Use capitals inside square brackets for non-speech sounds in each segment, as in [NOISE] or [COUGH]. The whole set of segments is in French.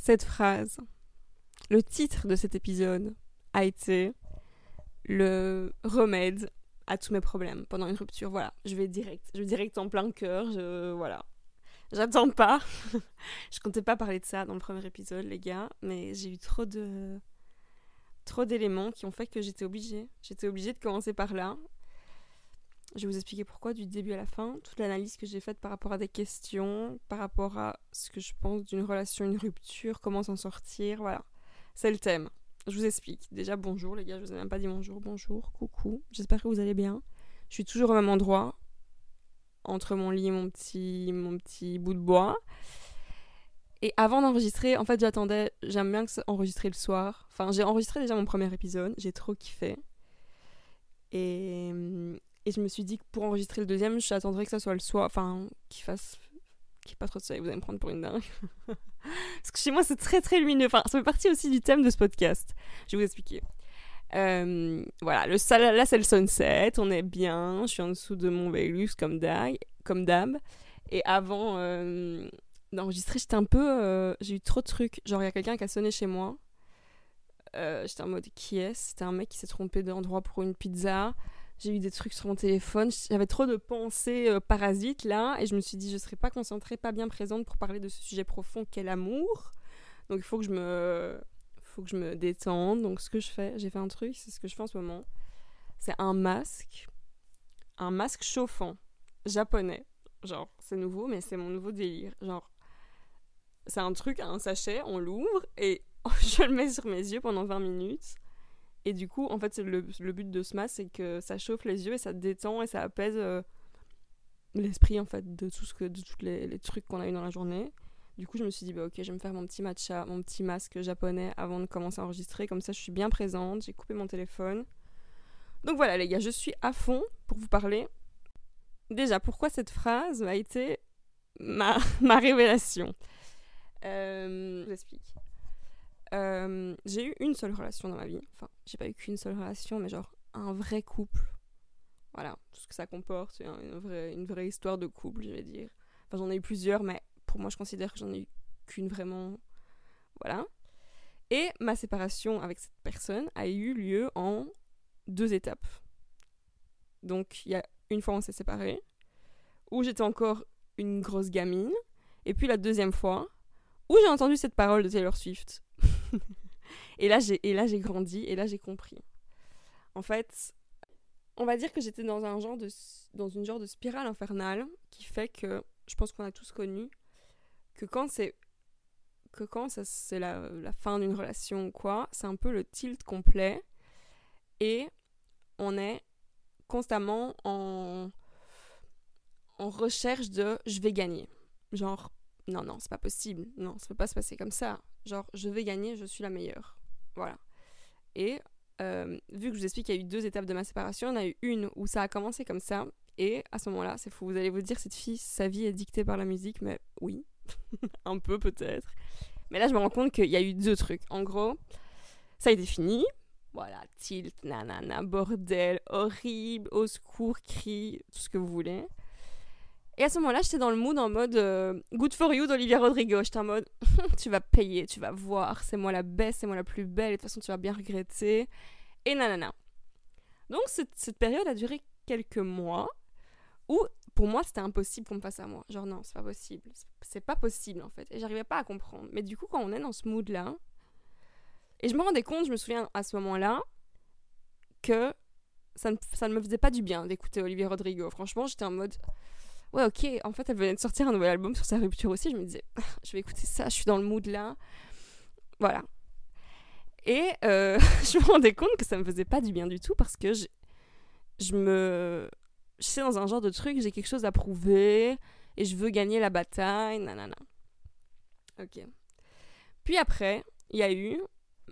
cette phrase, le titre de cet épisode a été le remède à tous mes problèmes pendant une rupture. Voilà, je vais direct, je vais direct en plein cœur, je voilà. J'attends pas. [LAUGHS] je comptais pas parler de ça dans le premier épisode, les gars, mais j'ai eu trop de trop d'éléments qui ont fait que j'étais obligée. J'étais obligée de commencer par là. Je vais vous expliquer pourquoi du début à la fin, toute l'analyse que j'ai faite par rapport à des questions, par rapport à ce que je pense d'une relation, une rupture, comment s'en sortir, voilà. C'est le thème. Je vous explique. Déjà, bonjour les gars, je vous ai même pas dit bonjour. Bonjour, coucou. J'espère que vous allez bien. Je suis toujours au même endroit, entre mon lit et mon petit, mon petit bout de bois. Et avant d'enregistrer, en fait, j'attendais. J'aime bien enregistrer le soir. Enfin, j'ai enregistré déjà mon premier épisode. J'ai trop kiffé. Et, et je me suis dit que pour enregistrer le deuxième, j'attendrais que ça soit le soir. Enfin, qu'il fasse. Qu'il n'y ait pas trop de soleil. Vous allez me prendre pour une dingue. [LAUGHS] Parce que chez moi, c'est très très lumineux. Enfin, ça fait partie aussi du thème de ce podcast. Je vais vous expliquer. Euh, voilà, là c'est le sunset, on est bien, je suis en dessous de mon Velux comme d'hab. Et avant euh, d'enregistrer, j'étais un peu. Euh, j'ai eu trop de trucs. Genre, il y a quelqu'un qui a sonné chez moi. j'étais en mode qui est C'était un mec qui s'est trompé d'endroit pour une pizza. J'ai eu des trucs sur mon téléphone. J'avais trop de pensées parasites là. Et je me suis dit, je serais pas concentrée, pas bien présente pour parler de ce sujet profond qu'est l'amour. Donc il faut me faut que je me détende. Donc, ce que je fais, j'ai fait un truc, c'est ce que je fais en ce moment. C'est un masque. Un masque chauffant. Japonais. Genre, c'est nouveau, mais c'est mon nouveau délire. Genre, c'est un truc, un sachet, on l'ouvre et [LAUGHS] je le mets sur mes yeux pendant 20 minutes. Et du coup, en fait, le, le but de ce masque, c'est que ça chauffe les yeux et ça détend et ça apaise euh, l'esprit, en fait, de tout ce que, de tous les, trucs qu'on a eu dans la journée. Du coup, je me suis dit, bah, ok, je vais me faire mon petit matcha, mon petit masque japonais avant de commencer à enregistrer. Comme ça, je suis bien présente. J'ai coupé mon téléphone. Donc voilà, les gars, je suis à fond pour vous parler. Déjà, pourquoi cette phrase a été ma, [LAUGHS] ma révélation? Euh, Je vous explique. Euh, j'ai eu une seule relation dans ma vie. Enfin, j'ai pas eu qu'une seule relation, mais genre un vrai couple. Voilà, tout ce que ça comporte, une vraie, une vraie histoire de couple, je vais dire. Enfin, j'en ai eu plusieurs, mais pour moi, je considère que j'en ai eu qu'une vraiment. Voilà. Et ma séparation avec cette personne a eu lieu en deux étapes. Donc, il y a une fois, on s'est séparés, où j'étais encore une grosse gamine. Et puis la deuxième fois, où j'ai entendu cette parole de Taylor Swift. Et là, j'ai grandi, et là, j'ai compris. En fait, on va dire que j'étais dans, un genre de, dans une genre de spirale infernale qui fait que, je pense qu'on a tous connu, que quand c'est que quand c'est la, la, fin d'une relation quoi, c'est un peu le tilt complet et on est constamment en en recherche de je vais gagner. Genre non non, c'est pas possible. Non, ça peut pas se passer comme ça. Genre je vais gagner, je suis la meilleure. Voilà. Et euh, vu que je vous explique qu'il y a eu deux étapes de ma séparation, il y en a eu une où ça a commencé comme ça et à ce moment-là, c'est fou, vous allez vous dire cette fille sa vie est dictée par la musique mais oui, [LAUGHS] un peu peut-être. Mais là, je me rends compte qu'il y a eu deux trucs. En gros, ça a été fini. Voilà, tilt, nanana, bordel, horrible, au secours, cri, tout ce que vous voulez. Et à ce moment-là, j'étais dans le mood en mode euh, Good for you d'Olivia Rodrigo. J'étais en mode [LAUGHS] Tu vas payer, tu vas voir, c'est moi la belle, c'est moi la plus belle, et de toute façon, tu vas bien regretter. Et nanana. Donc, cette, période a duré quelques mois où pour moi, c'était impossible qu'on me fasse à moi. Genre, non, c'est pas possible. C'est pas possible, en fait. Et j'arrivais pas à comprendre. Mais du coup, quand on est dans ce mood-là, et je me rendais compte, je me souviens à ce moment-là, que ça ne, ça ne me faisait pas du bien d'écouter Olivier Rodrigo. Franchement, j'étais en mode. Ouais, ok, en fait, elle venait de sortir un nouvel album sur sa rupture aussi. Je me disais, je vais écouter ça, je suis dans le mood là. Voilà. Et euh, [LAUGHS] je me rendais compte que ça me faisait pas du bien du tout parce que je, je me je sais dans un genre de truc, j'ai quelque chose à prouver et je veux gagner la bataille, nanana. Ok. Puis après, il y a eu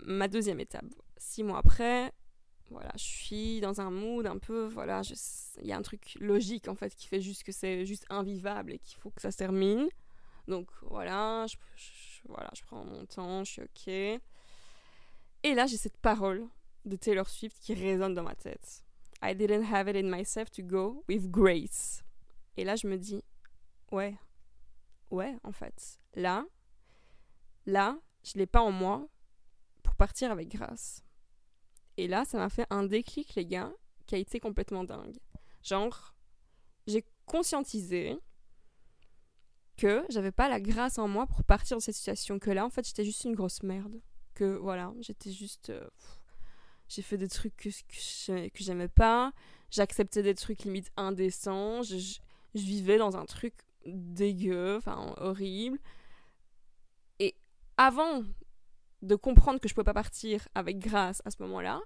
ma deuxième étape. Six mois après, voilà, je suis dans un mood un peu, voilà, il y a un truc logique en fait qui fait juste que c'est juste invivable et qu'il faut que ça se termine. Donc voilà, je, voilà, je prends mon temps, je suis ok. Et là, j'ai cette parole de Taylor Swift qui résonne dans ma tête. I didn't have it in myself to go with grace. Et là, je me dis, ouais, ouais, en fait. Là, là, je l'ai pas en moi pour partir avec grâce. Et là, ça m'a fait un déclic, les gars, qui a été complètement dingue. Genre, j'ai conscientisé que j'avais pas la grâce en moi pour partir de cette situation. Que là, en fait, j'étais juste une grosse merde. Que voilà, j'étais juste. Euh, j'ai fait des trucs que, que j'aimais pas. J'acceptais des trucs limite indécents. Je, je, vivais dans un truc dégueu, enfin horrible. Et avant de comprendre que je pouvais pas partir avec grâce à ce moment-là,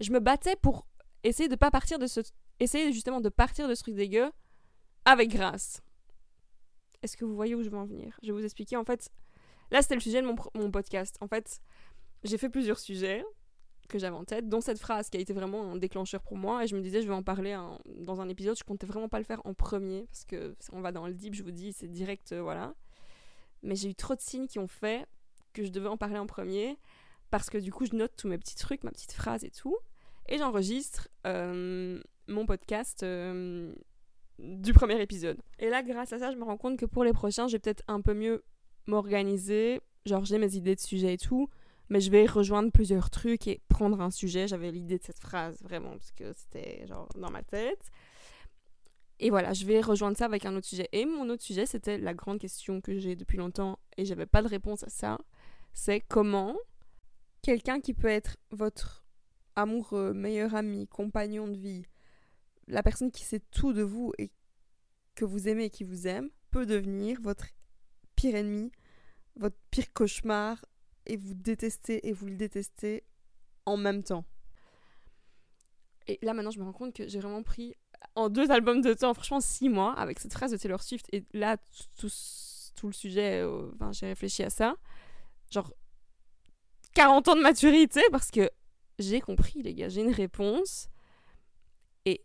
je me battais pour essayer de pas partir de ce essayer justement de partir de ce truc dégueu avec grâce. Est-ce que vous voyez où je veux en venir? Je vais vous expliquer en fait là c'était le sujet de mon, mon podcast. En fait, j'ai fait plusieurs sujets que j'avais en tête, dont cette phrase qui a été vraiment un déclencheur pour moi. Et je me disais, je vais en parler dans un épisode. Je comptais vraiment pas le faire en premier, parce que on va dans le deep, je vous dis, c'est direct, euh, voilà. Mais j'ai eu trop de signes qui ont fait que je devais en parler en premier, parce que du coup, je note tous mes petits trucs, ma petite phrase et tout. Et j'enregistre euh, mon podcast euh, du premier épisode. Et là, grâce à ça, je me rends compte que pour les prochains, je vais peut-être un peu mieux m'organiser. Genre, j'ai mes idées de sujets et tout mais je vais rejoindre plusieurs trucs et prendre un sujet. J'avais l'idée de cette phrase vraiment parce que c'était genre dans ma tête. Et voilà, je vais rejoindre ça avec un autre sujet. Et mon autre sujet, c'était la grande question que j'ai depuis longtemps et j'avais pas de réponse à ça. C'est comment quelqu'un qui peut être votre amoureux, meilleur ami, compagnon de vie, la personne qui sait tout de vous et que vous aimez et qui vous aime, peut devenir votre pire ennemi, votre pire cauchemar, et vous détestez et vous le détestez en même temps. Et là maintenant je me rends compte que j'ai vraiment pris en deux albums de temps, franchement six mois, avec cette phrase de Taylor Swift. Et là, tout, le sujet, euh, j'ai réfléchi à ça. Genre 40 ans de maturité parce que j'ai compris, les gars, j'ai une réponse. Et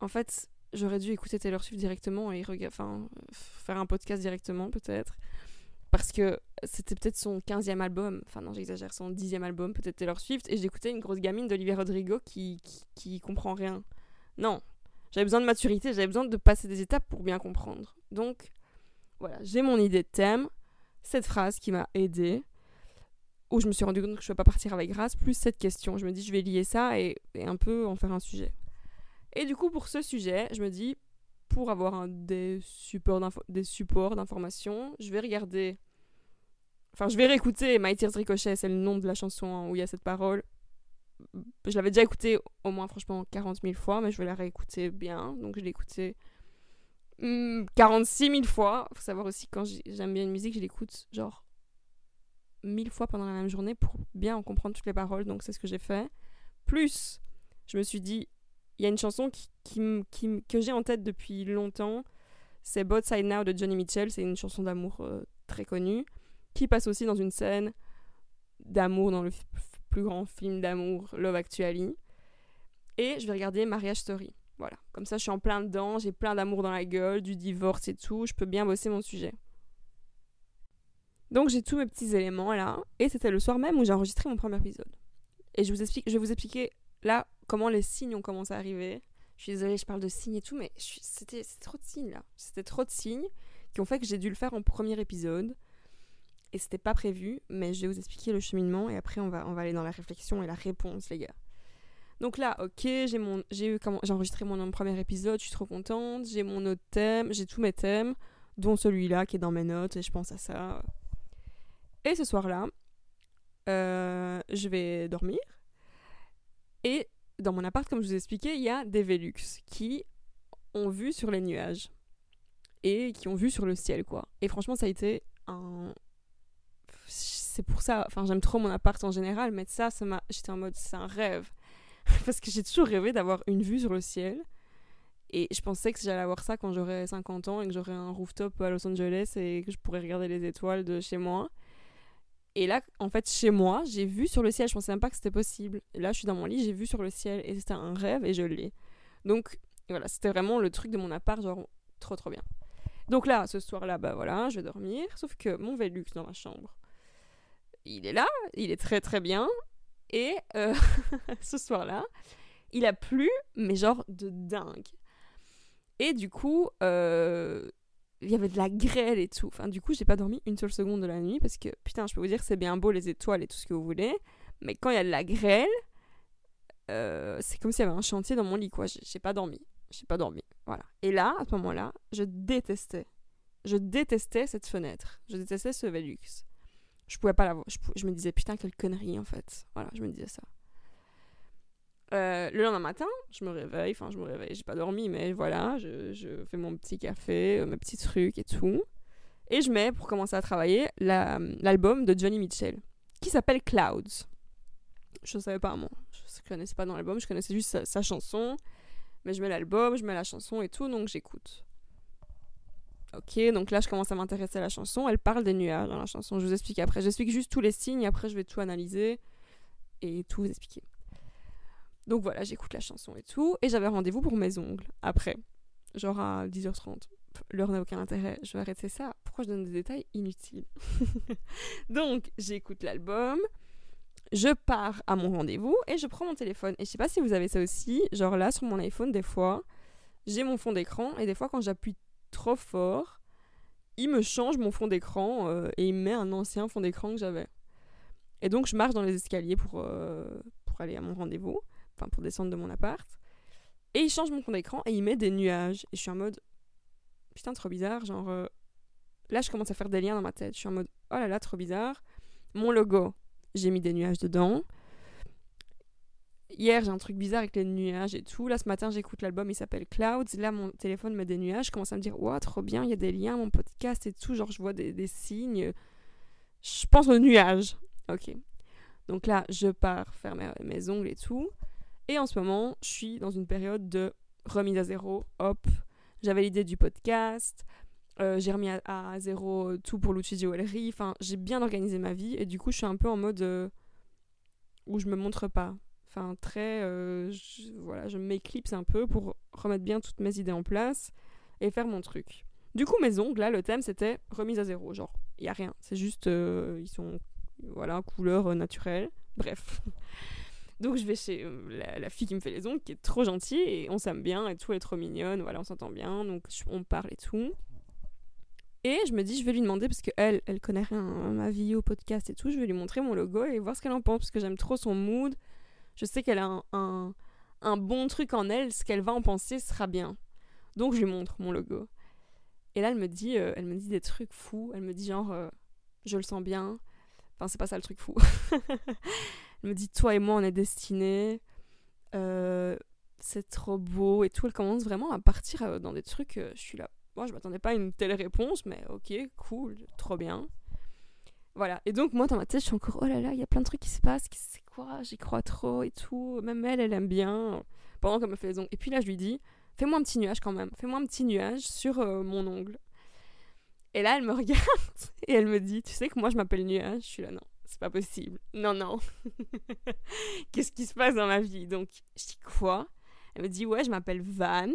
en fait, j'aurais dû écouter Taylor Swift directement et enfin, faire un podcast directement, peut-être parce que c'était peut-être son 15e album, enfin non j'exagère, son 10e album, peut-être Taylor Swift, et j'écoutais une grosse gamine d'Olivia Rodrigo qui, qui, qui, comprend rien. Non, j'avais besoin de maturité, j'avais besoin de passer des étapes pour bien comprendre. Donc voilà, j'ai mon idée de thème, cette phrase qui m'a aidée, où je me suis rendu compte que je ne peux pas partir avec grâce, plus cette question. Je me dis je vais lier ça et, un peu en faire un sujet. Et du coup pour ce sujet, je me dis pour avoir des supports d'informations, je vais regarder. Enfin, je vais réécouter My Tears Ricochet, c'est le nom de la chanson hein, où il y a cette parole. Je l'avais déjà écouté au moins, franchement, 40 000 fois, mais je vais la réécouter bien. Donc, je l'ai écouté 46 000 fois. Faut savoir aussi, quand j'aime bien une musique, je l'écoute genre 1000 fois pendant la même journée pour bien en comprendre toutes les paroles. Donc, c'est ce que j'ai fait. Plus, je me suis dit, il y a une chanson qui, que j'ai en tête depuis longtemps. C'est Both Side Now de Johnny Mitchell. C'est une chanson d'amour euh, très connue. Qui passe aussi dans une scène d'amour dans le plus grand film d'amour, Love Actually. Et je vais regarder Marriage Story. Voilà. Comme ça, je suis en plein dedans. J'ai plein d'amour dans la gueule, du divorce et tout. Je peux bien bosser mon sujet. Donc j'ai tous mes petits éléments là. Et c'était le soir même où j'ai enregistré mon premier épisode. Et je, vous explique, je vais vous expliquer là comment les signes ont commencé à arriver. Je suis désolée, je parle de signes et tout, mais c'était trop de signes là. C'était trop de signes qui ont fait que j'ai dû le faire en premier épisode. Et c'était pas prévu, mais je vais vous expliquer le cheminement et après on va, on va aller dans la réflexion et la réponse, les gars. Donc là, ok, j'ai mon, j'ai eu j'ai enregistré mon premier épisode, je suis trop contente, j'ai mon autre thème, j'ai tous mes thèmes, dont celui-là qui est dans mes notes et je pense à ça. Et ce soir-là, euh, je vais dormir et dans mon appart, comme je vous ai expliqué, il y a des Velux qui ont vu sur les nuages et qui ont vu sur le ciel, quoi. Et franchement, ça a été un. C'est pour ça, enfin, j'aime trop mon appart en général, mais ça, ça m'a. J'étais en mode, c'est un rêve. [LAUGHS] Parce que j'ai toujours rêvé d'avoir une vue sur le ciel. Et je pensais que j'allais avoir ça quand j'aurais 50 ans et que j'aurais un rooftop à Los Angeles et que je pourrais regarder les étoiles de chez moi. Et là, en fait, chez moi, j'ai vu sur le ciel. Je pensais même pas que c'était possible. Là, je suis dans mon lit, j'ai vu sur le ciel. Et c'était un rêve et je l'ai. Donc, voilà, c'était vraiment le truc de mon appart, genre, trop trop bien. Donc là, ce soir-là, bah voilà, je vais dormir. Sauf que mon Velux dans ma chambre, il est là, il est très très bien. Et euh, [LAUGHS] ce soir-là, il a plu, mais genre de dingue. Et du coup, euh, il y avait de la grêle et tout. Enfin, du coup, j'ai pas dormi une seule seconde de la nuit parce que, putain, je peux vous dire, c'est bien beau les étoiles et tout ce que vous voulez. Mais quand il y a de la grêle, euh, c'est comme s'il y avait un chantier dans mon lit, quoi. J'ai pas dormi. J'ai pas dormi. Voilà. Et là, à ce moment-là, je détestais. Je détestais cette fenêtre. Je détestais ce Velux. Je pouvais pas la voir. Je, je me disais, putain, quelle connerie, en fait. Voilà, je me disais ça. Euh, le lendemain matin, je me réveille, enfin je me réveille, j'ai pas dormi, mais voilà, je, je, fais mon petit café, euh, mes petits trucs et tout. Et je mets, pour commencer à travailler, l'album de Johnny Mitchell, qui s'appelle Clouds. Je savais pas, moi. Je connaissais pas dans l'album, je connaissais juste sa, sa, chanson. Mais je mets l'album, je mets la chanson et tout, donc j'écoute. Ok, donc là je commence à m'intéresser à la chanson. Elle parle des nuages dans la chanson, je vous explique après. J'explique juste tous les signes, après je vais tout analyser et tout vous expliquer. Donc voilà, j'écoute la chanson et tout. Et j'avais rendez-vous pour mes ongles après. Genre à 10h30. L'heure n'a aucun intérêt. Je vais arrêter ça. Pourquoi je donne des détails inutiles? [LAUGHS] Donc j'écoute l'album. Je pars à mon rendez-vous et je prends mon téléphone. Et je sais pas si vous avez ça aussi. Genre là, sur mon iPhone, des fois, j'ai mon fond d'écran. Et des fois, quand j'appuie trop fort, il me change mon fond d'écran euh, et il me met un ancien fond d'écran que j'avais. Et donc je marche dans les escaliers pour, euh, pour aller à mon rendez-vous enfin pour descendre de mon appart. Et il change mon fond d'écran et il met des nuages. Et je suis en mode, putain, trop bizarre. Genre, euh, là, je commence à faire des liens dans ma tête. Je suis en mode, oh là là, trop bizarre. Mon logo, j'ai mis des nuages dedans. Hier, j'ai un truc bizarre avec les nuages et tout. Là, ce matin, j'écoute l'album, il s'appelle Clouds. Là, mon téléphone met des nuages. Je commence à me dire, wow, trop bien, il y a des liens, mon podcast et tout. Genre, je vois des, signes. Je pense aux nuages. Ok. Donc là, je pars faire mes, ongles et tout. Et en ce moment, je suis dans une période de remise à zéro. Hop, j'avais l'idée du podcast. Euh, j'ai remis à, zéro tout pour l'outil jewelry. Enfin, j'ai bien organisé ma vie. Et du coup, je suis un peu en mode euh, où je me montre pas. Enfin, très. Euh, voilà, je m'éclipse un peu pour remettre bien toutes mes idées en place et faire mon truc. Du coup, mes ongles, là, le thème, c'était remise à zéro. Genre, il y a rien. C'est juste. ils sont. Voilà, couleur naturelle. Bref. [LAUGHS] Donc je vais chez euh, la, fille qui me fait les ongles, qui est trop gentille, et on s'aime bien, et tout, elle est trop mignonne, voilà, on s'entend bien, donc on parle et tout. Et je me dis, je vais lui demander, parce qu'elle, elle connaît rien à ma vie, au podcast et tout, je vais lui montrer mon logo et voir ce qu'elle en pense, parce que j'aime trop son mood. Je sais qu'elle a un, bon truc en elle, ce qu'elle va en penser sera bien. Donc je lui montre mon logo. Et là, elle me dit, euh, elle me dit des trucs fous. Elle me dit genre, euh, je le sens bien. Enfin, c'est pas ça le truc fou. [LAUGHS] Elle me dit Toi et moi, on est destinés. Euh, c'est trop beau et tout. Elle commence vraiment à partir dans des trucs. Je suis là. Moi, je m'attendais pas à une telle réponse, mais ok, cool, trop bien. Voilà. Et donc, moi, dans ma tête, je suis encore Oh là là, il y a plein de trucs qui se passent. C'est quoi J'y crois trop et tout. Même elle, elle aime bien. Pendant qu'elle me fait les ongles. Et puis là, je lui dis Fais-moi un petit nuage quand même. Fais-moi un petit nuage sur mon ongle. Et là, elle me [LAUGHS] regarde et elle me dit Tu sais que moi, je m'appelle Nuage? Je suis là, non c'est pas possible. Non, non. [LAUGHS] Qu'est-ce qui se passe dans ma vie? Donc, je dis quoi? Elle me dit, ouais, je m'appelle Van.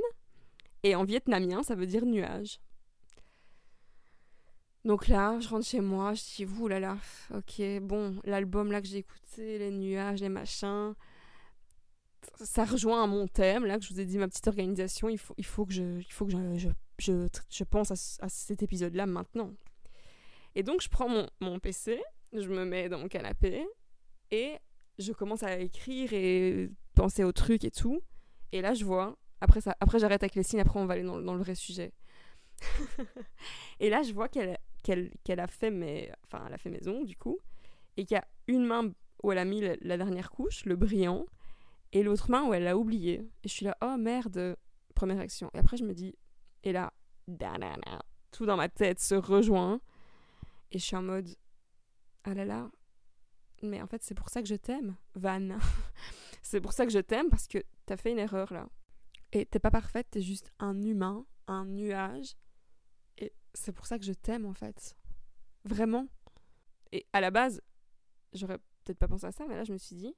Et en vietnamien, ça veut dire nuage. Donc là, je rentre chez moi, je dis, ouh là là, ok, bon, l'album là que j'ai écouté, les nuages, les machins, ça rejoint à mon thème, là, que je vous ai dit, ma petite organisation, il faut, il faut que je, il faut que je, je, je, pense à, cet épisode-là maintenant. Et donc, je prends mon, mon PC, je me mets dans mon canapé et je commence à écrire et penser aux trucs et tout. Et là, je vois, après, après j'arrête avec les signes, après on va aller dans, dans le vrai sujet. [LAUGHS] et là, je vois qu'elle qu'elle a fait mes, enfin, elle a fait ongles du coup, et qu'il y a une main où elle a mis la, dernière couche, le brillant, et l'autre main où elle l'a oublié. Et je suis là, oh merde, première action. Et après, je me dis, et là, tout dans ma tête se rejoint, et je suis en mode, ah là là, mais en fait c'est pour ça que je t'aime, Van. [LAUGHS] c'est pour ça que je t'aime parce que t'as fait une erreur là. Et t'es pas parfaite, t'es juste un humain, un nuage. C'est pour ça que je t'aime en fait. Vraiment. Et à la base, j'aurais peut-être pas pensé à ça, mais là je me suis dit,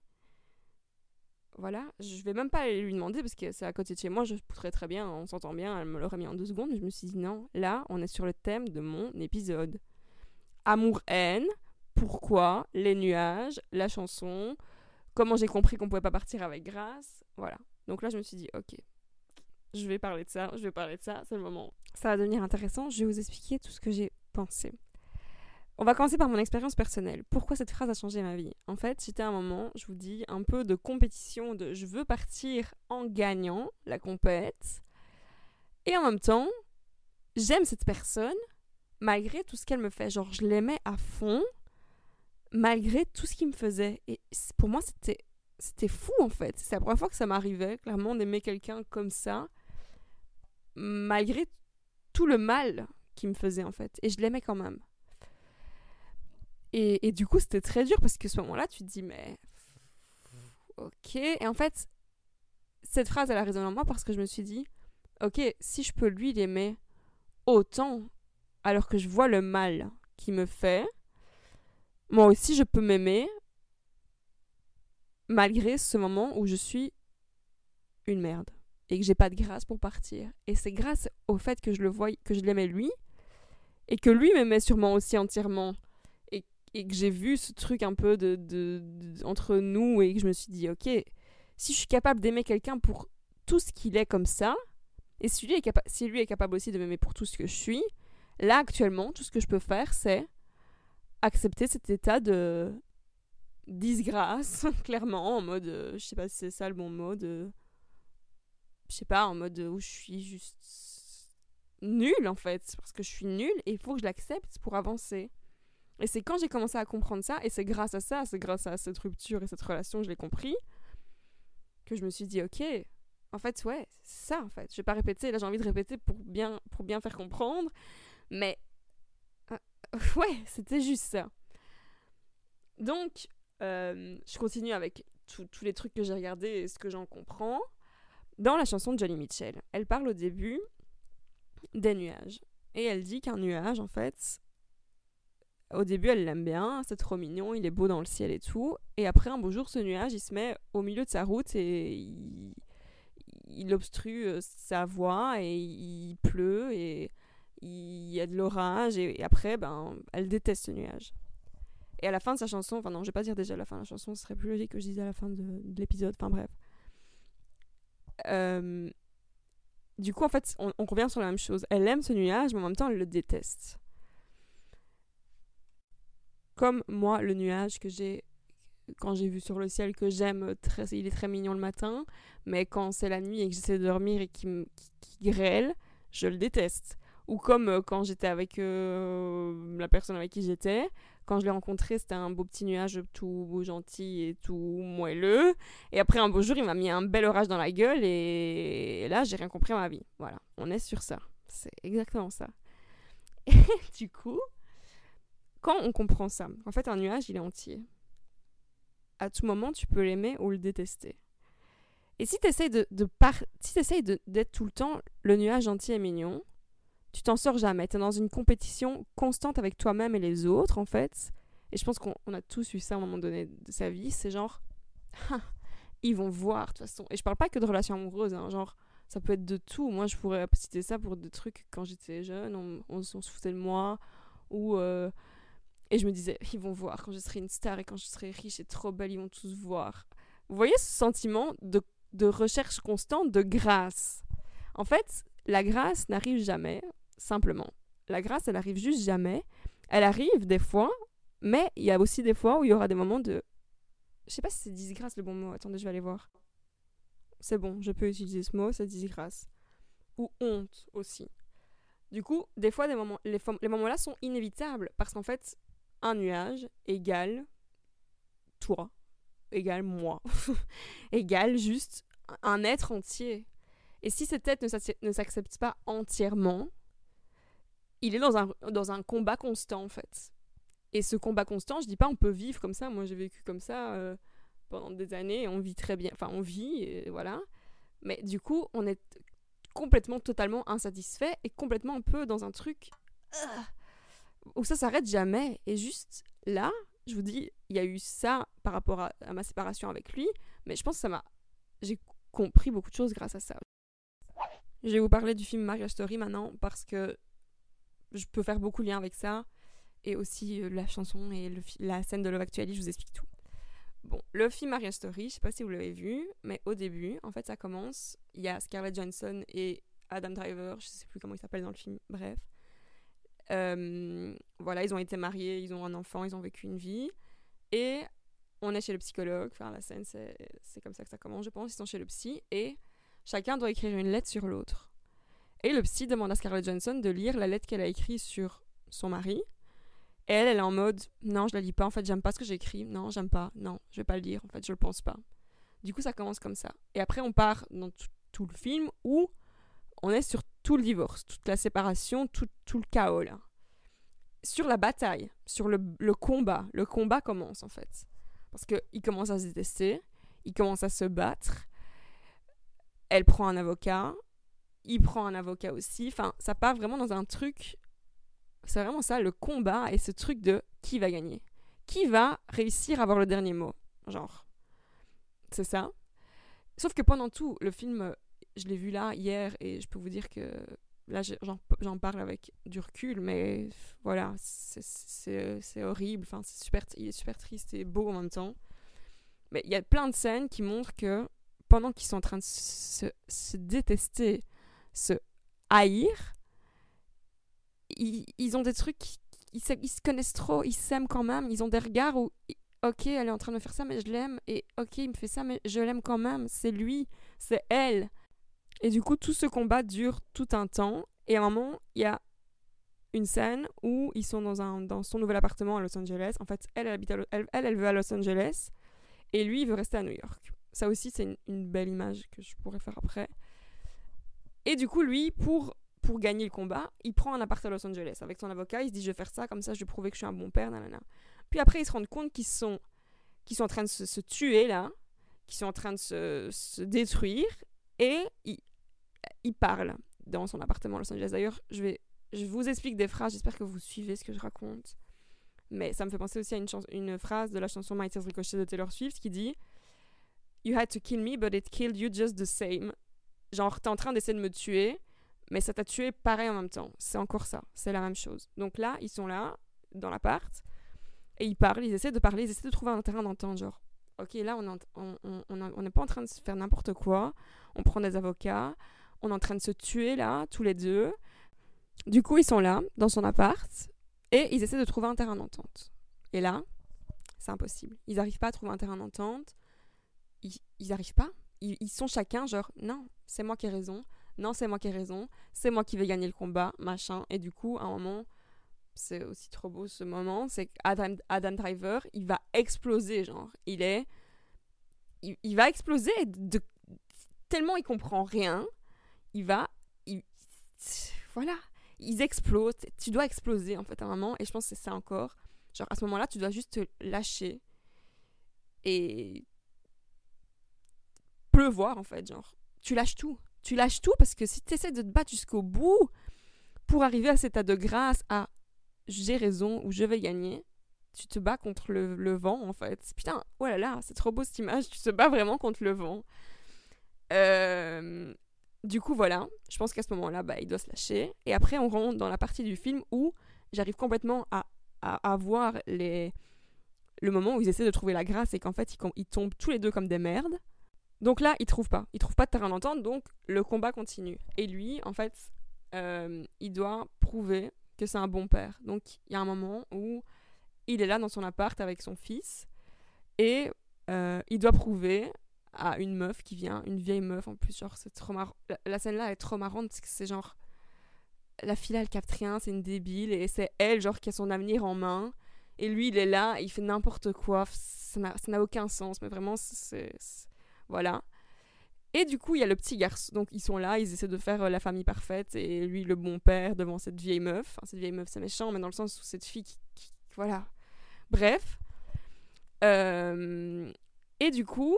voilà, je vais même pas aller lui demander parce que c'est à côté de chez moi, je pourrais très bien, on s'entend bien, elle me l'aurait mis en deux secondes, je me suis dit non, là on est sur le thème de mon épisode. Amour-haine, pourquoi, les nuages, la chanson, comment j'ai compris qu'on pouvait pas partir avec grâce, voilà. Donc là, je me suis dit, ok, je vais parler de ça, je vais parler de ça, c'est le moment. Ça va devenir intéressant, je vais vous expliquer tout ce que j'ai pensé. On va commencer par mon expérience personnelle. Pourquoi cette phrase a changé ma vie? En fait, j'étais à un moment, je vous dis, un peu de compétition, de je veux partir en gagnant la compète. Et en même temps, j'aime cette personne, malgré tout ce qu'elle me fait. Genre, je l'aimais à fond, malgré tout ce qu'il me faisait. Et pour moi, c'était, c'était fou, en fait. C'est la première fois que ça m'arrivait, clairement, d'aimer quelqu'un comme ça, malgré tout le mal qu'il me faisait, en fait. Et je l'aimais quand même. Et, du coup, c'était très dur parce que ce moment-là, tu te dis, mais. Ok. Et en fait, cette phrase, elle a résonné en moi parce que je me suis dit, ok, si je peux lui l'aimer autant, alors que je vois le mal qu'il me fait, moi aussi, je peux m'aimer malgré ce moment où je suis une merde et que j'ai pas de grâce pour partir. Et c'est grâce au fait que je le vois, que je l'aimais lui et que lui m'aimait sûrement aussi entièrement et que j'ai vu ce truc un peu de, de, entre nous et que je me suis dit, ok, si je suis capable d'aimer quelqu'un pour tout ce qu'il est comme ça, et si lui, est capable si lui est capable aussi de m'aimer pour tout ce que je suis, là actuellement, tout ce que je peux faire, c'est accepter cet état de disgrâce, [LAUGHS] clairement, en mode, euh, je sais pas si c'est ça le bon mot, de, je sais pas, en mode où je suis juste nulle en fait, parce que je suis nulle et il faut que je l'accepte pour avancer. Et c'est quand j'ai commencé à comprendre ça, et c'est grâce à ça, c'est grâce à cette rupture et cette relation je l'ai compris, que je me suis dit, ok, en fait, ouais, c'est ça, en fait. Je vais pas répéter, là j'ai envie de répéter pour bien, pour bien faire comprendre, mais euh, [LAUGHS] ouais, c'était juste ça. Donc, euh, je continue avec tous les trucs que j'ai regardés et ce que j'en comprends. Dans la chanson de Johnny Mitchell, elle parle au début des nuages. Et elle dit qu'un nuage, en fait, au début, elle l'aime bien, c'est trop mignon, il est beau dans le ciel et tout. Et après, un beau jour, ce nuage, il se met au milieu de sa route et il, obstrue euh, sa voie et il pleut et il y a de l'orage. Et, après, ben, elle déteste ce nuage. Et à la fin de sa chanson, enfin non, je vais pas dire déjà la fin de la chanson, ce serait plus logique que je dise à la fin de, l'épisode, enfin bref. Euh, du coup, en fait, on, on revient sur la même chose. Elle aime ce nuage, mais en même temps, elle le déteste comme moi, le nuage que j'ai quand j'ai vu sur le ciel que j'aime, il est très mignon le matin, mais quand c'est la nuit et que j'essaie de dormir et qu'il qui grêle, je le déteste. Ou comme euh, quand j'étais avec euh, la personne avec qui j'étais, quand je l'ai rencontré, c'était un beau petit nuage tout gentil et tout moelleux. Et après un beau jour, il m'a mis un bel orage dans la gueule et, là, j'ai rien compris à ma vie. Voilà, on est sur ça. C'est exactement ça. [LAUGHS] Et du coup, quand on comprend ça, en fait, un nuage, il est entier. À tout moment, tu peux l'aimer ou le détester. Et si tu essayes de, de si d'être tout le temps le nuage entier et mignon, tu t'en sors jamais. Tu es dans une compétition constante avec toi-même et les autres, en fait. Et je pense qu'on a tous eu ça à un moment donné de sa vie. C'est genre, [LAUGHS] ah, ils vont voir, de toute façon. Et je parle pas que de relations amoureuses, hein, genre, ça peut être de tout. Moi, je pourrais citer ça pour des trucs quand j'étais jeune, on, se foutait de moi, ou euh, et je me disais, [LAUGHS] ils vont voir quand je serai une star et quand je serai riche et trop belle, ils vont tous voir. Vous voyez ce sentiment de recherche constante de grâce? En fait, la grâce n'arrive jamais, simplement. La grâce, elle arrive juste jamais. Elle arrive des fois, mais il y a aussi des fois où il y aura des moments de... Je sais pas si c'est disgrâce le bon mot. Attendez, je vais aller voir. C'est bon, je peux utiliser ce mot, c'est disgrâce. Ou honte aussi. Du coup, des fois, des moments, les, moments-là sont inévitables parce qu'en fait, un nuage égale toi, égale moi, [LAUGHS] égale juste un être entier. Et si cette tête ne s'accepte pas entièrement, il est dans un, dans un combat constant en fait. Et ce combat constant, je dis pas on peut vivre comme ça, moi j'ai vécu comme ça euh, pendant des années, on vit très bien, enfin on vit, voilà. Mais du coup, on est complètement, totalement insatisfait et complètement un peu dans un truc où ça s'arrête jamais. Et juste là, je vous dis, il y a eu ça par rapport à, ma séparation avec lui, mais je pense que ça m'a. J'ai compris beaucoup de choses grâce à ça. Je vais vous parler du film Marriage Story maintenant parce que je peux faire beaucoup de liens avec ça et aussi euh, la chanson et la scène de Love Actually, je vous explique tout. Bon, le film Maria Story, je sais pas si vous l'avez vu, mais au début, en fait, ça commence. Il y a Scarlett Johansson et Adam Driver, je sais plus comment il s'appelle dans le film, bref. Euh, voilà, ils ont été mariés, ils ont un enfant, ils ont vécu une vie. Et on est chez le psychologue, enfin la scène c'est comme ça que ça commence, je pense, ils sont chez le psy, et chacun doit écrire une lettre sur l'autre. Et le psy demande à Scarlett Johansson de lire la lettre qu'elle a écrite sur son mari. Et elle, elle est en mode non, je la lis pas, en fait, j'aime pas ce que j'écris, non, j'aime pas, non, je vais pas le lire, en fait, je le pense pas. Du coup, ça commence comme ça. Et après, on part dans tout le film où on est sur tout le divorce, toute la séparation, tout, le chaos. Sur la bataille, sur le, le combat, le combat commence en fait. Parce qu'il commence à se détester, il commence à se battre, elle prend un avocat, il prend un avocat aussi. Enfin, ça part vraiment dans un truc. C'est vraiment ça, le combat et ce truc de qui va gagner. Qui va réussir à avoir le dernier mot Genre. C'est ça. Sauf que pendant tout, le film, je l'ai vu là hier et je peux vous dire que là, j'en parle avec du recul, mais voilà, c'est horrible. Enfin, super, il est super triste et beau en même temps. Mais il y a plein de scènes qui montrent que pendant qu'ils sont en train de se détester, se haïr, ils, ont des trucs, ils, se connaissent trop, ils s'aiment quand même, ils ont des regards où, ok, elle est en train de me faire ça, mais je l'aime, et ok, il me fait ça, mais je l'aime quand même, c'est lui, c'est elle. Et du coup, tout ce combat dure tout un temps, et à un moment, il y a une scène où ils sont dans, un, dans son nouvel appartement à Los Angeles. En fait, elle, elle, habite elle, elle, elle veut à Los Angeles, et lui, il veut rester à New York. Ça aussi, c'est une, belle image que je pourrais faire après. Et du coup, lui, pour, pour gagner le combat, il prend un appart à Los Angeles avec son avocat. Il se dit, je vais faire ça, comme ça, je vais prouver que je suis un bon père, nanana. Puis après, ils se rendent compte qu'ils sont, qu'ils sont en train de se, tuer, là, qu'ils sont en train de se, détruire. Et il, il parle dans son appartement à Los Angeles. D'ailleurs, je vais je vous explique des phrases, j'espère que vous suivez ce que je raconte. Mais ça me fait penser aussi à une, une phrase de la chanson My Tears Ricochet de Taylor Swift qui dit You had to kill me, but it killed you just the same. Genre, t'es en train d'essayer de me tuer, mais ça t'a tué pareil en même temps. C'est encore ça, c'est la même chose. Donc là, ils sont là, dans l'appart, et ils parlent, ils essaient de parler, ils essaient de trouver un terrain d'entente. Genre, ok, là, on n'est pas en train de se faire n'importe quoi, on prend des avocats, on est en train de se tuer là, tous les deux. Du coup, ils sont là, dans son appart, et ils essaient de trouver un terrain d'entente. Et là, c'est impossible. Ils n'arrivent pas à trouver un terrain d'entente ils n'arrivent pas. Ils, sont chacun genre, non, c'est moi qui ai raison. Non, c'est moi qui ai raison. C'est moi qui vais gagner le combat, machin. Et du coup, à un moment, c'est aussi trop beau ce moment, c'est qu'Adam Adam Driver, il va exploser, genre. Il est. Il, va exploser tellement il comprend rien. Il va. voilà. Ils explosent. Tu dois exploser, en fait, à un moment. Et je pense que c'est ça encore. Genre, à ce moment-là, tu dois juste te lâcher. Et pleuvoir en fait, genre. Tu lâches tout. Tu lâches tout parce que si tu essaies de te battre jusqu'au bout pour arriver à cet état de grâce, à j'ai raison ou je vais gagner, tu te bats contre le, vent en fait. Putain, oh là là, c'est trop beau cette image, tu te bats vraiment contre le vent. Euh, du coup, voilà, je pense qu'à ce moment-là, bah, il doit se lâcher. Et après, on rentre dans la partie du film où j'arrive complètement à, à, voir les... le moment où ils essaient de trouver la grâce et qu'en fait, ils, ils tombent tous les deux comme des merdes. Donc là, il trouve pas. Il trouve pas de terrain d'entente, donc le combat continue. Et lui, en fait, euh, il doit prouver que c'est un bon père. Donc il y a un moment où il est là dans son appart avec son fils et euh, il doit prouver à une meuf qui vient, une vieille meuf en plus, genre c'est trop marrant. La, scène là est trop marrante parce que c'est genre la fille elle capte rien, c'est une débile et c'est elle genre qui a son avenir en main et lui il est là, il fait n'importe quoi, ça n'a aucun sens, mais vraiment c'est voilà. Et du coup, il y a le petit garçon. Donc, ils sont là, ils essaient de faire euh, la famille parfaite. Et lui, le bon père, devant cette vieille meuf. Cette vieille meuf, c'est méchant, mais dans le sens où cette fille qui. voilà. Bref. Euh, et du coup,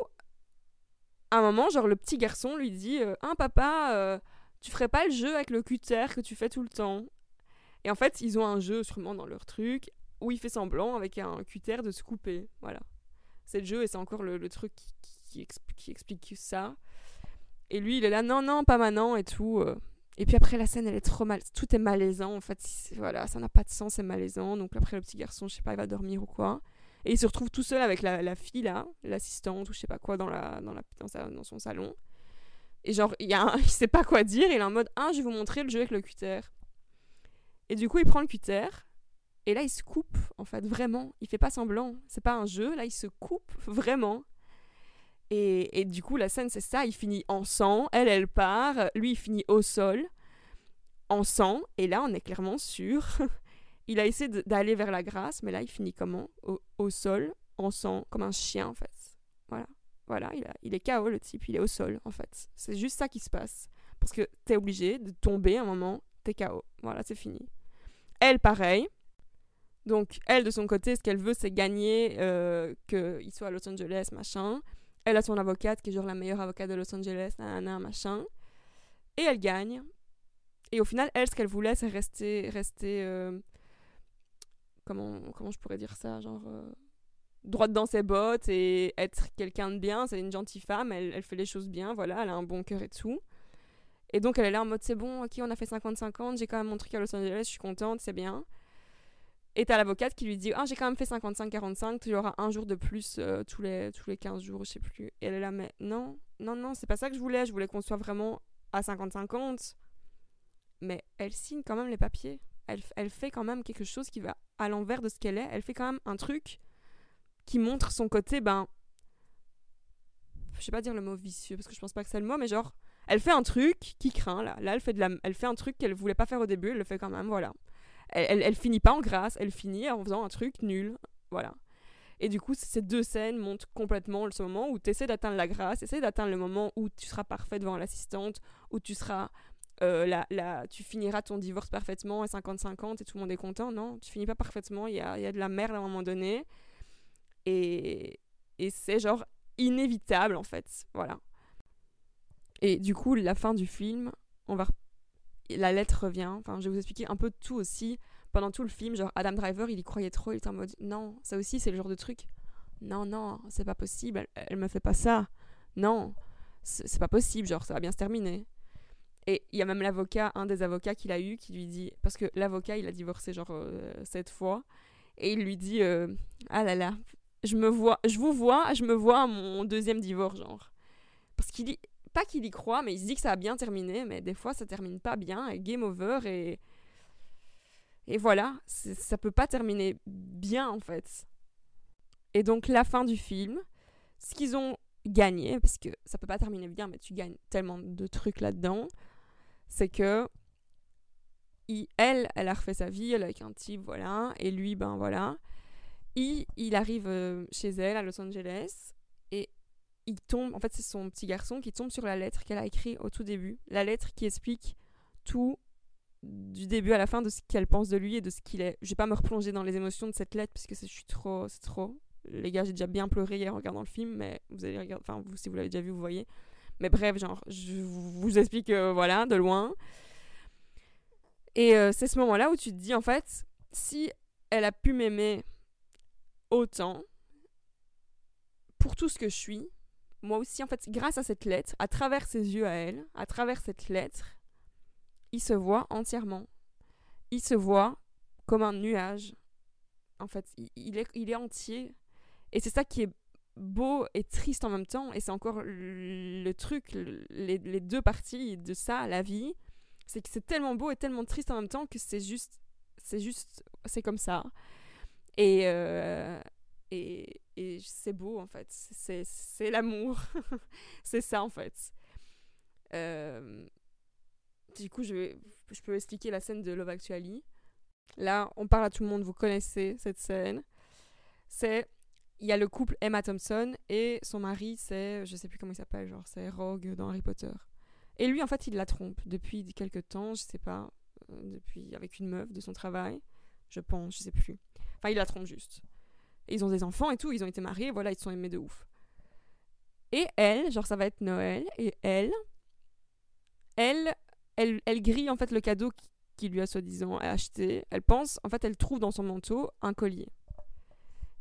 à un moment, genre, le petit garçon lui dit euh, Hein, papa, tu ferais pas le jeu avec le cutter que tu fais tout le temps? Et en fait, ils ont un jeu, sûrement dans leur truc, où il fait semblant avec un cutter de se couper. Voilà. C'est le jeu et c'est encore le, truc qui qui, explique ça. Et lui, il est là, non, non, pas maintenant et tout. Euh. Et puis après, la scène, elle est trop mal. Tout est malaisant, en fait. Voilà, ça n'a pas de sens, c'est malaisant. Donc après, le petit garçon, je sais pas, il va dormir ou quoi. Et il se retrouve tout seul avec la, fille là, l'assistante ou je sais pas quoi dans, la, dans, la, dans, son salon. Et genre, il, y a [LAUGHS] il sait pas quoi dire, il est en mode Ah, je vais vous montrer le jeu avec le cutter. Et du coup, il prend le cutter, et là, il se coupe, en fait, vraiment. Il fait pas semblant. C'est pas un jeu, là, il se coupe vraiment. Et, du coup, la scène, c'est ça. Il finit en sang, elle, elle part, lui, il finit au sol, en sang. Et là, on est clairement sûr. [LAUGHS] il a essayé d'aller vers la grâce, mais là, il finit comment? Au, au sol, en sang, comme un chien, en fait. Voilà. Voilà, il est KO, le type, il est au sol, en fait. C'est juste ça qui se passe. Parce que t'es obligé de tomber un moment, t'es KO. Voilà, c'est fini. Elle, pareil. Donc, elle, de son côté, ce qu'elle veut, c'est gagner, euh, qu'il soit à Los Angeles, machin. Elle a son avocate, qui est genre la meilleure avocate de Los Angeles, nanana, machin. Et elle gagne. Et au final, elle, ce qu'elle voulait, c'est rester. rester euh, comment, comment je pourrais dire ça Genre. euh, droite dans ses bottes et être quelqu'un de bien. C'est une gentille femme, elle, elle fait les choses bien, voilà, elle a un bon cœur et tout. Et donc, elle est là en mode c'est bon, ok, on a fait 50-50, j'ai quand même mon truc à Los Angeles, je suis contente, c'est bien. Et t'as l'avocate qui lui dit Ah, j'ai quand même fait 55-45, tu auras un jour de plus euh, tous, les, tous les 15 jours, je sais plus. Et elle est là, mais non, non, non, c'est pas ça que je voulais, je voulais qu'on soit vraiment à 50-50. Mais elle signe quand même les papiers. Elle, elle fait quand même quelque chose qui va à l'envers de ce qu'elle est. Elle fait quand même un truc qui montre son côté, ben. Je sais pas dire le mot vicieux parce que je pense pas que c'est le mot, mais genre, elle fait un truc qui craint là. Là, elle fait, de la, elle fait un truc qu'elle voulait pas faire au début, elle le fait quand même, voilà. Elle, finit pas en grâce, elle finit en faisant un truc nul, voilà. Et du coup, ces deux scènes montrent complètement ce moment où tu essaies d'atteindre la grâce, essaies d'atteindre le moment où tu seras parfait devant l'assistante, où tu seras. euh, la, la, tu finiras ton divorce parfaitement à 50-50 et tout le monde est content. Non, tu finis pas parfaitement, il y a, y a de la merde à un moment donné. Et, et c'est genre inévitable en fait. Voilà. Et du coup, la fin du film, on va. La lettre revient. Enfin, je vais vous expliquer un peu tout aussi. Pendant tout le film, genre Adam Driver, il y croyait trop. Il était en mode non, ça aussi, c'est le genre de truc. Non, non, c'est pas possible. Elle, elle me fait pas ça. Non, c'est pas possible. Genre, ça va bien se terminer. Et il y a même l'avocat, un des avocats qu'il a eu, qui lui dit. Parce que l'avocat, il a divorcé genre euh, sept fois. Et il lui dit euh, Ah là là, je me vois, je vous vois, je me vois à mon deuxième divorce, genre. Parce qu'il y- pas qu'il y croit, mais il se dit que ça a bien terminé, mais des fois ça termine pas bien, et game over, et. Et voilà, ça peut pas terminer bien en fait. Et donc la fin du film, ce qu'ils ont gagné, parce que ça peut pas terminer bien, mais tu gagnes tellement de trucs là-dedans, c'est que il- elle, elle a refait sa vie, elle avec un type, voilà, et lui, ben voilà. Il, il arrive euh, chez elle à Los Angeles il tombe, en fait c'est son petit garçon qui tombe sur la lettre qu'elle a écrite au tout début, la lettre qui explique tout du début à la fin de ce qu'elle pense de lui et de ce qu'il est. Je vais pas me replonger dans les émotions de cette lettre parce que je suis trop, c'est trop. Les gars, j'ai déjà bien pleuré hier en regardant le film, mais vous allez regarder, enfin vous si vous l'avez déjà vu, vous voyez. Mais bref, genre, je vous vous explique, euh, voilà, de loin. Et euh, c'est ce moment-là où tu te dis, en fait, si elle a pu m'aimer autant pour tout ce que je suis, moi aussi, en fait, grâce à cette lettre, à travers ses yeux à elle, à travers cette lettre, il se voit entièrement. Il se voit comme un nuage. En fait, il, est, entier. Et c'est ça qui est beau et triste en même temps. Et c'est encore le, truc, le- les, les deux parties de ça, la vie. C'est que c'est tellement beau et tellement triste en même temps que c'est juste, c'est juste, c'est comme ça. Et, euh, et, et c'est beau en fait. C'est, l'amour. [LAUGHS] c'est ça en fait. Euh, du coup, je, je peux expliquer la scène de Love Actually. Là, on parle à tout le monde, vous connaissez cette scène. C'est. Il y a le couple Emma Thompson et son mari, c'est. Je sais plus comment il s'appelle, genre, c'est Rogue dans Harry Potter. Et lui, en fait, il la trompe depuis quelques temps, je sais pas. euh, depuis. avec une meuf de son travail. Je pense, je sais plus. Enfin, il la trompe juste. Ils ont des enfants et tout, ils ont été mariés, voilà, ils se sont aimés de ouf. Et elle, genre, ça va être Noël, et elle. Elle elle, elle grille en fait le cadeau qui- qu'il lui a soi-disant acheté. Elle pense, en fait, elle trouve dans son manteau un collier.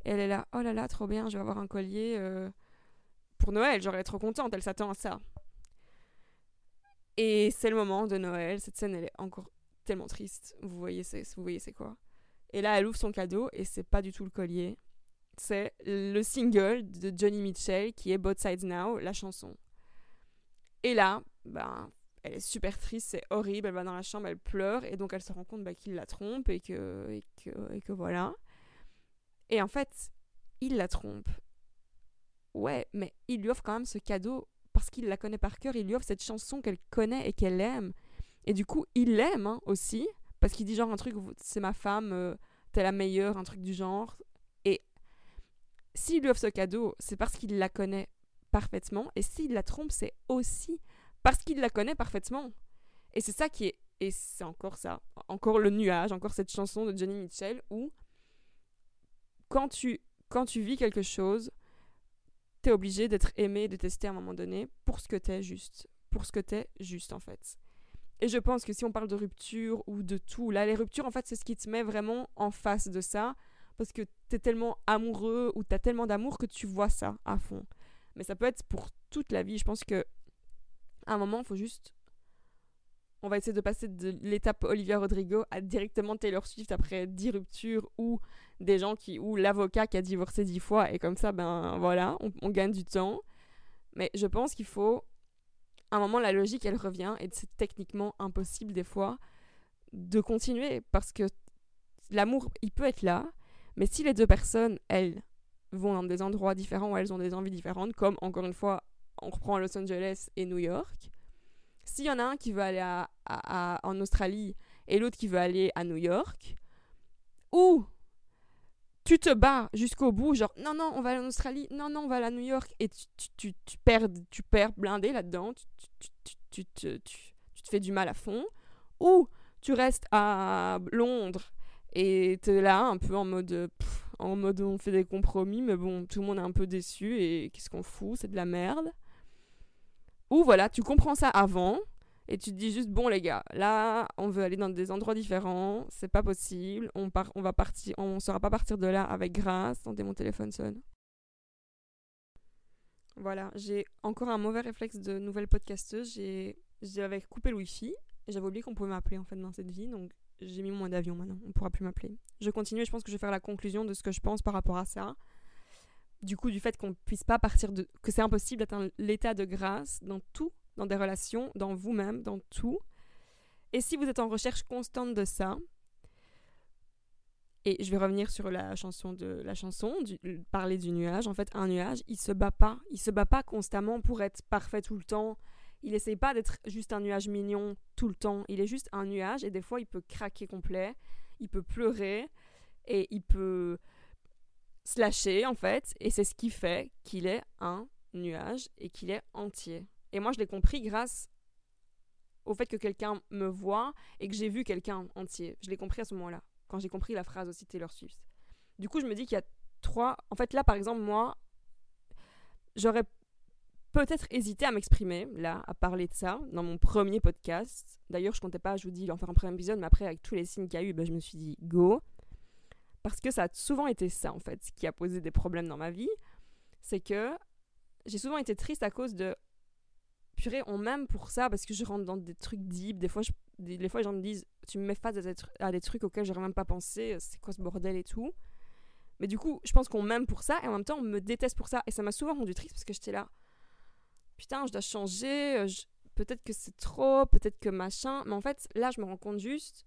Et elle est là, oh là là, trop bien, je vais avoir un collier euh, pour Noël, j'aurais trop contente, elle s'attend à ça. Et c'est le moment de Noël, cette scène elle est encore tellement triste. Vous voyez c'est quoi? Et là elle ouvre son cadeau et c'est pas du tout le collier. C'est le single de Johnny Mitchell qui est Both Sides Now, la chanson. Et là, ben, elle est super triste, c'est horrible, elle va dans la chambre, elle pleure, et donc elle se rend compte bah, qu'il la trompe et que, et que, et que voilà. Et en fait, il la trompe. Ouais, mais il lui offre quand même ce cadeau parce qu'il la connaît par cœur, il lui offre cette chanson qu'elle connaît et qu'elle aime. Et du coup, il l'aime hein, aussi, parce qu'il dit genre un truc, c'est ma femme, euh, t'es la meilleure, un truc du genre. Et s'il lui offre ce cadeau, c'est parce qu'il la connaît parfaitement. Et s'il la trompe, c'est aussi parce qu'il la connaît parfaitement. Et c'est ça qui est. Et c'est encore ça. Encore le nuage, encore cette chanson de Johnny Mitchell où quand tu, quand tu vis quelque chose, t'es obligé d'être aimé, détesté à un moment donné pour ce que t'es juste. Pour ce que t'es juste en fait. Et je pense que si on parle de rupture ou de tout, là les ruptures en fait c'est ce qui te met vraiment en face de ça parce que t'es tellement amoureux ou t'as tellement d'amour que tu vois ça à fond. Mais ça peut être pour toute la vie. Je pense que à un moment, il faut juste. On va essayer de passer de l'étape Olivia Rodrigo à directement Taylor Swift après 10 ruptures ou des gens qui. ou l'avocat qui a divorcé 10 fois et comme ça, ben voilà, on, gagne du temps. Mais je pense qu'il faut. À un moment, la logique, elle revient et c'est techniquement impossible des fois de continuer parce que l'amour, il peut être là, mais si les deux personnes, elles, vont dans des endroits différents où elles ont des envies différentes, comme encore une fois on reprend Los Angeles et New York. S'il y en a un qui veut aller à, en Australie et l'autre qui veut aller à New York, ou tu te bats jusqu'au bout, genre non, non, on va aller en Australie, non, non, on va aller à New York, et tu, tu, tu, perds, tu perds blindé là-dedans, tu, te fais du mal à fond, ou tu restes à Londres et t'es là un peu en mode en mode on fait des compromis mais bon tout le monde est un peu déçu et qu'est-ce qu'on fout c'est de la merde ou voilà, tu comprends ça avant et tu te dis juste bon les gars, là on veut aller dans des endroits différents, c'est pas possible, on part, on va partir, on saura pas partir de là avec grâce. Attendez, mon téléphone sonne. Voilà, j'ai encore un mauvais réflexe de nouvelle podcasteuse. J'ai, j'avais coupé le wifi j'avais oublié qu'on pouvait m'appeler en fait dans cette vie, donc j'ai mis mon d'avion maintenant. On pourra plus m'appeler. Je continue et je pense que je vais faire la conclusion de ce que je pense par rapport à ça du coup du fait qu'on puisse pas partir de que c'est impossible d'atteindre l'état de grâce dans tout, dans des relations, dans vous-même, dans tout. Et si vous êtes en recherche constante de ça, et je vais revenir sur la chanson de la chanson, parler du nuage. En fait, un nuage, il se bat pas, il se bat pas constamment pour être parfait tout le temps. Il essaye pas d'être juste un nuage mignon tout le temps. Il est juste un nuage et des fois il peut craquer complet, il peut pleurer et il peut se lâcher en fait, et c'est ce qui fait qu'il est un nuage et qu'il est entier. Et moi je l'ai compris grâce au fait que quelqu'un me voit et que j'ai vu quelqu'un entier. Je l'ai compris à ce moment-là, quand j'ai compris la phrase aussi Taylor Swift. Du coup je me dis qu'il y a trois... En fait là par exemple moi, j'aurais peut-être hésité à m'exprimer, là, à parler de ça, dans mon premier podcast. D'ailleurs, je comptais pas, je vous dis, en faire un premier épisode, mais après, avec tous les signes qu'il y a eu, ben, je me suis dit, go. Parce que ça a souvent été ça, en fait, qui a posé des problèmes dans ma vie. C'est que j'ai souvent été triste à cause de. Purée, on m'aime pour ça parce que je rentre dans des trucs deep. Des fois, des, fois les gens me disent Tu me mets face à des, trucs auxquels j'aurais même pas pensé. C'est quoi ce bordel et tout. Mais du coup, je pense qu'on m'aime pour ça et en même temps, on me déteste pour ça. Et ça m'a souvent rendu triste parce que j'étais là. Putain, je dois changer. Euh, peut-être que c'est trop, peut-être que machin. Mais en fait, là, je me rends compte juste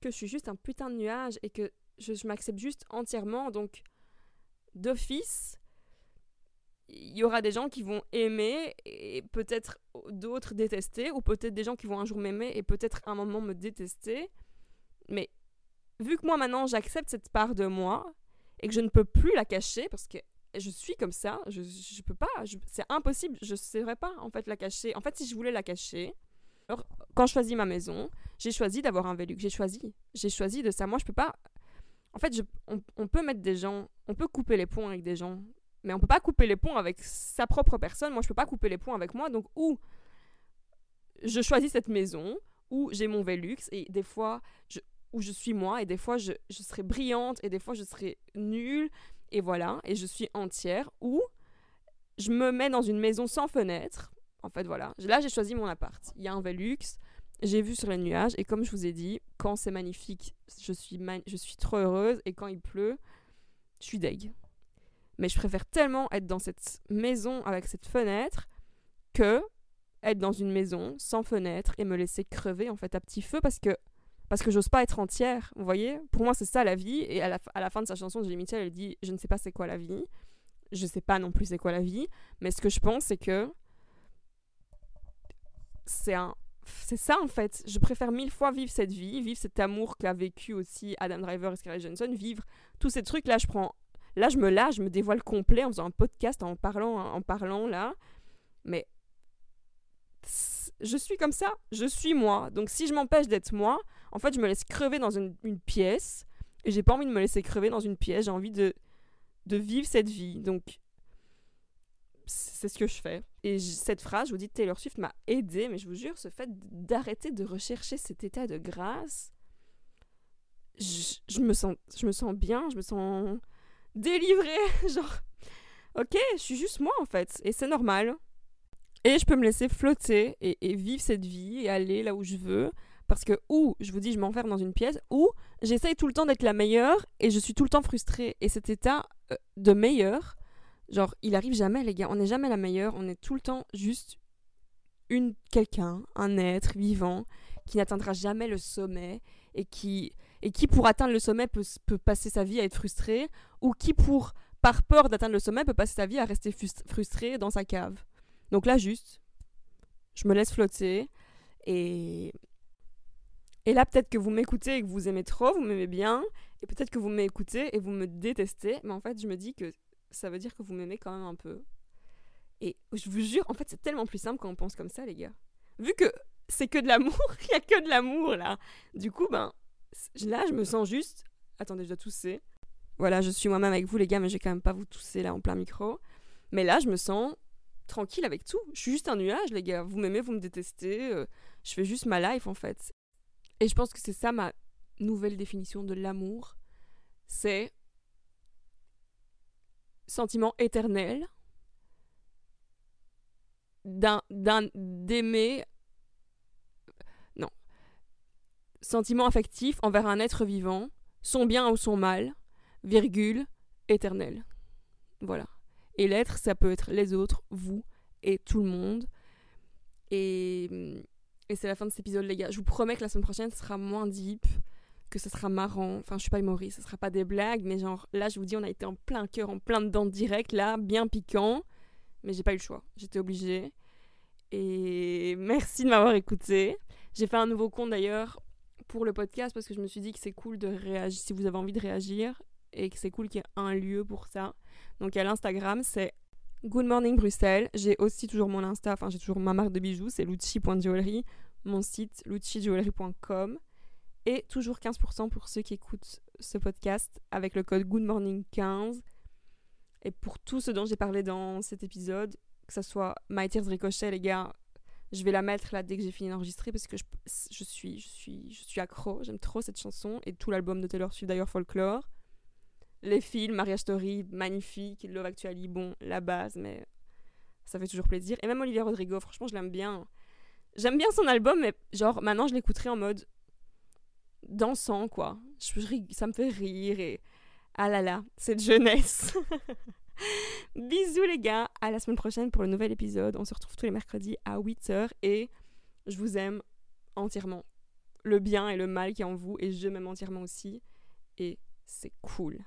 que je suis juste un putain de nuage et que je, m'accepte juste entièrement. Donc, d'office, il y aura des gens qui vont aimer et peut-être d'autres détester, ou peut-être des gens qui vont un jour m'aimer et peut-être un moment me détester. Mais vu que moi maintenant j'accepte cette part de moi et que je ne peux plus la cacher parce que je suis comme ça, je, je peux pas, c'est impossible, je ne saurais pas en fait la cacher. En fait, si je voulais la cacher, alors quand je choisis ma maison, j'ai choisi d'avoir un Velux, j'ai choisi, j'ai choisi de ça. Moi, je peux pas en fait, on, peut mettre des gens, on peut couper les ponts avec des gens, mais on peut pas couper les ponts avec sa propre personne. Moi, je peux pas couper les ponts avec moi. Donc, ou je choisis cette maison, ou j'ai mon Velux, et des fois, je, où je suis moi, et des fois, je, je serai brillante, et des fois, je serai nulle, et voilà, et je suis entière, ou je me mets dans une maison sans fenêtre. En fait, voilà. Là, j'ai choisi mon appart. Il y a un Velux, j'ai vu sur les nuages et comme je vous ai dit, quand c'est magnifique, je suis, je suis trop heureuse et quand il pleut, je suis deg. Mais je préfère tellement être dans cette maison avec cette fenêtre que être dans une maison sans fenêtre et me laisser crever en fait à petit feu parce que parce que j'ose pas être entière, vous voyez? Pour moi, c'est ça la vie. Et à la, fin de sa chanson, Julie Mitchell, elle dit Je ne sais pas c'est quoi la vie. Je sais pas non plus c'est quoi la vie. Mais ce que je pense, c'est que c'est ça en fait. Je préfère mille fois vivre cette vie, vivre cet amour qu'a vécu aussi Adam Driver et Scarlett Johansson, vivre tous ces trucs. Là, je prends. Là, je me lâche, je me dévoile complet en faisant un podcast, en parlant, en parlant là. Mais je suis comme ça, je suis moi. Donc si je m'empêche d'être moi, en fait, je me laisse crever dans une, pièce. Et j'ai pas envie de me laisser crever dans une pièce. J'ai envie de, de vivre cette vie. Donc, c'est ce que je fais. Et cette phrase, je vous dis, Taylor Swift m'a aidé, mais je vous jure, ce fait d'arrêter de rechercher cet état de grâce, je, me sens, je me sens bien, je me sens délivrée. [LAUGHS] Genre, ok, je suis juste moi en fait, et c'est normal. Et je peux me laisser flotter et, et, vivre cette vie et aller là où je veux parce que ou je vous dis je m'enferme dans une pièce ou j'essaye tout le temps d'être la meilleure et je suis tout le temps frustrée. Et cet état euh, de meilleur genre il arrive jamais les gars. On n'est jamais la meilleure. On est tout le temps juste une quelqu'un un être vivant qui n'atteindra jamais le sommet et qui et qui pour atteindre le sommet peut, peut passer sa vie à être frustré ou qui pour par peur d'atteindre le sommet peut passer sa vie à rester frustré dans sa cave. Donc là juste je me laisse flotter et et là, peut-être que vous m'écoutez et que vous aimez trop, vous m'aimez bien, et peut-être que vous m'écoutez et vous me détestez, mais en fait, je me dis que ça veut dire que vous m'aimez quand même un peu. Et je vous jure, en fait, c'est tellement plus simple quand on pense comme ça, les gars. Vu que c'est que de l'amour, [LAUGHS] il y a que de l'amour là. Du coup, ben, là, je me sens juste. Attendez, je dois tousser. Voilà, je suis moi-même avec vous, les gars, mais je vais quand même pas vous tousser là en plein micro. Mais là, je me sens tranquille avec tout. Je suis juste un nuage, les gars. Vous m'aimez, vous me détestez. Euh, je fais juste ma life, en fait. Et je pense que c'est ça ma nouvelle définition de l'amour. C'est sentiment éternel d'un d'aimer non sentiment affectif envers un être vivant son bien ou son mal virgule éternel. Voilà. Et l'être ça peut être les autres vous et tout le monde. Et et c'est la fin de cet épisode, les gars. Je vous promets que la semaine prochaine, ce sera moins deep, que ce sera marrant. Enfin, je suis pas humoriste, ce sera pas des blagues, mais genre, là, je vous dis, on a été en plein cœur, en plein dedans direct, là, bien piquant. Mais j'ai pas eu le choix. J'étais obligée. Et merci de m'avoir écouté. J'ai fait un nouveau compte d'ailleurs pour le podcast parce que je me suis dit que c'est cool de réagir si vous avez envie de réagir et que c'est cool qu'il y ait un lieu pour ça. Donc à l'Instagram, c'est Good Morning Bruxelles. J'ai aussi toujours mon Insta, enfin j'ai toujours ma marque de bijoux, c'est lucci.jewelry. Mon site lucci.jewelry.com. Et toujours 15% pour ceux qui écoutent ce podcast avec le code Good Morning 15. Et pour tout ce dont j'ai parlé dans cet épisode, que ce soit My Tears Ricochet, les gars, je vais la mettre là dès que j'ai fini d'enregistrer parce que je, je, suis, je, suis, je suis accro. J'aime trop cette chanson et tout l'album de Taylor Swift d'ailleurs, Folklore les films, Maria Story, magnifique, Love Actually, bon, la base, mais ça fait toujours plaisir. Et même Olivia Rodrigo, franchement, je l'aime bien. J'aime bien son album, mais genre, maintenant, je l'écouterai en mode dansant, quoi. Je, ça me fait rire et... Ah là là, cette jeunesse [LAUGHS] Bisous les gars, à la semaine prochaine pour le nouvel épisode. On se retrouve tous les mercredis à 8h et je vous aime entièrement. Le bien et le mal qui est en vous et je m'aime entièrement aussi. Et c'est cool.